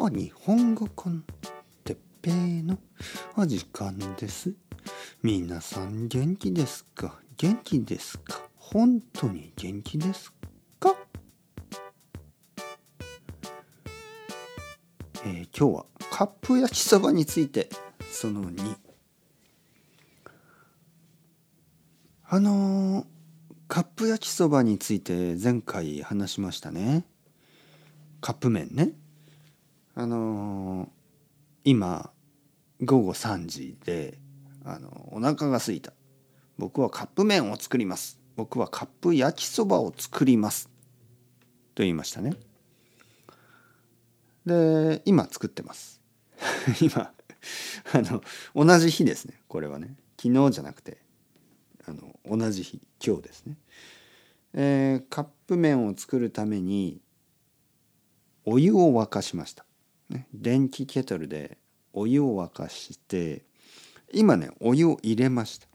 あ日本語コンテッペイのお時間です。皆さん元気ですか？元気ですか？本当に元気ですか？えー今日はカップ焼きそばについてその2あのーカップ焼きそばについて前回話しましたね。カップ麺ね。あの今午後3時であのお腹が空いた。僕はカップ麺を作ります。僕はカップ焼きそばを作ります。と言いましたね。で今作ってます。今 あの同じ日ですね。これはね。昨日じゃなくてあの同じ日今日ですね、えーカップ麺を作るためにお湯を沸かしました、ね、電気ケトルでお湯を沸かして今ねお湯を入れました。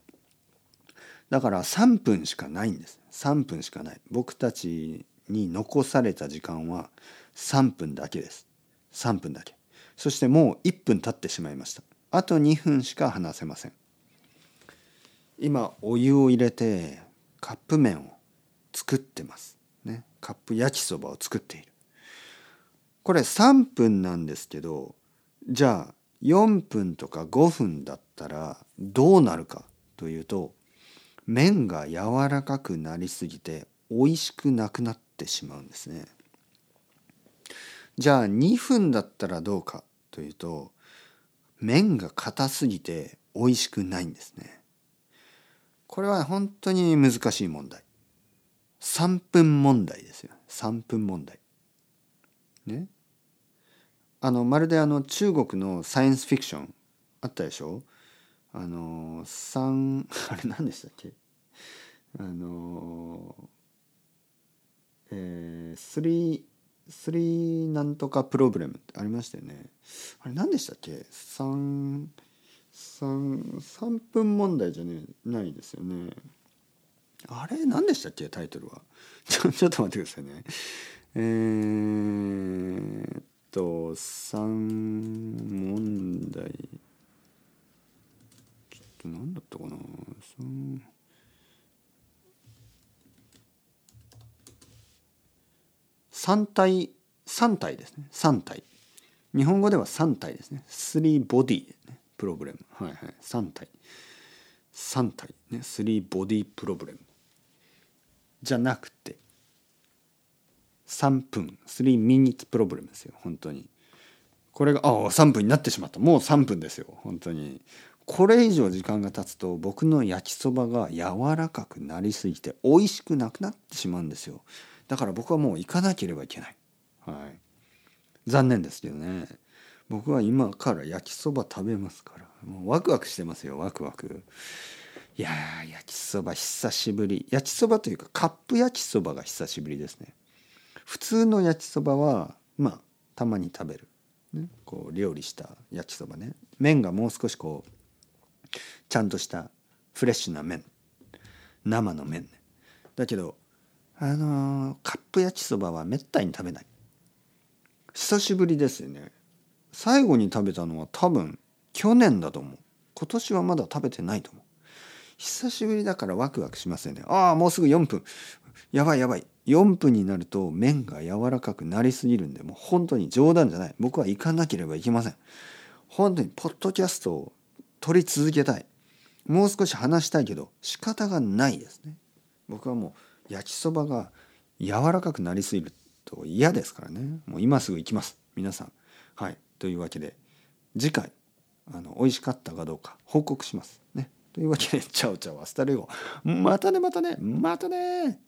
だから3分しかないんです。3分しかない。僕たちに残された時間は3分だけです。3分だけ。そしてもう1分経ってしまいました。あと2分しか話せません。今お湯を入れてカップ麺を作ってます。ね。カップ焼きそばを作っている。これ3分なんですけどじゃあ4分とか5分だったらどうなるかというと麺が柔らかくなりすぎて美味しくなくなってしまうんですね。じゃあ2分だったらどうかというと麺が硬すぎて美味しくないんですね。これは本当に難しい問題。3分問題ですよ。3分問題。ね。あのまるであの中国のサイエンスフィクションあったでしょ？あの三 あれ何でしたっけ？あのえー、スリースリーなんとかプロブレムってありましたよね。あれ何でしたっけ？三三三分問題じゃねないですよね。あれ何でしたっけ？タイトルは。ちょちょっと待ってくださいね。えー、と三問題。ちょっと何だったかな？三三体三体ですね。三体。日本語では三体ですね。スリーボディ、ね、プロブレム。はいはい。三体。三体ね。スリーボディプロブレム。じゃなくて3分。3ミニッツプロブレムですよ本当にこれがああ3分。になってしまったもう3分。ですよ本当にこれ以上時間が経つと僕の焼きそばが柔らかくなりすぎて美味しくなくなってしまうんですよだから僕はもう行かなければいけないはい残念ですけどね僕は今から焼きそば食べますからもうワクワクしてますよワクワクいやー焼きそば久しぶり焼きそばというかカップ焼きそばが久しぶりですね普通の焼きそばはまあたまに食べる、ね、こう料理した焼きそばね。麺がもう少しこうちゃんとしたフレッシュな麺。生の麺ね。だけどあのーカップ焼きそばはめったに食べない。久しぶりですよね。最後に食べたのは多分去年だと思う。今年はまだ食べてないと思う。久しぶりだからワクワクしますよね。ああもうすぐ4分。やばいやばい。4分になると麺が柔らかくなりすぎるんでもう本当に冗談じゃない。僕は行かなければいけません。本当にポッドキャストを録り続けたい。もう少し話したいけど仕方がないですね。僕はもう焼きそばが柔らかくなりすぎると嫌ですからね。もう今すぐ行きます。皆さん。はい。というわけで次回あの美味しかったかどうか報告します。ね。というわけで ciao ciao hasta luego。またねまたねまたね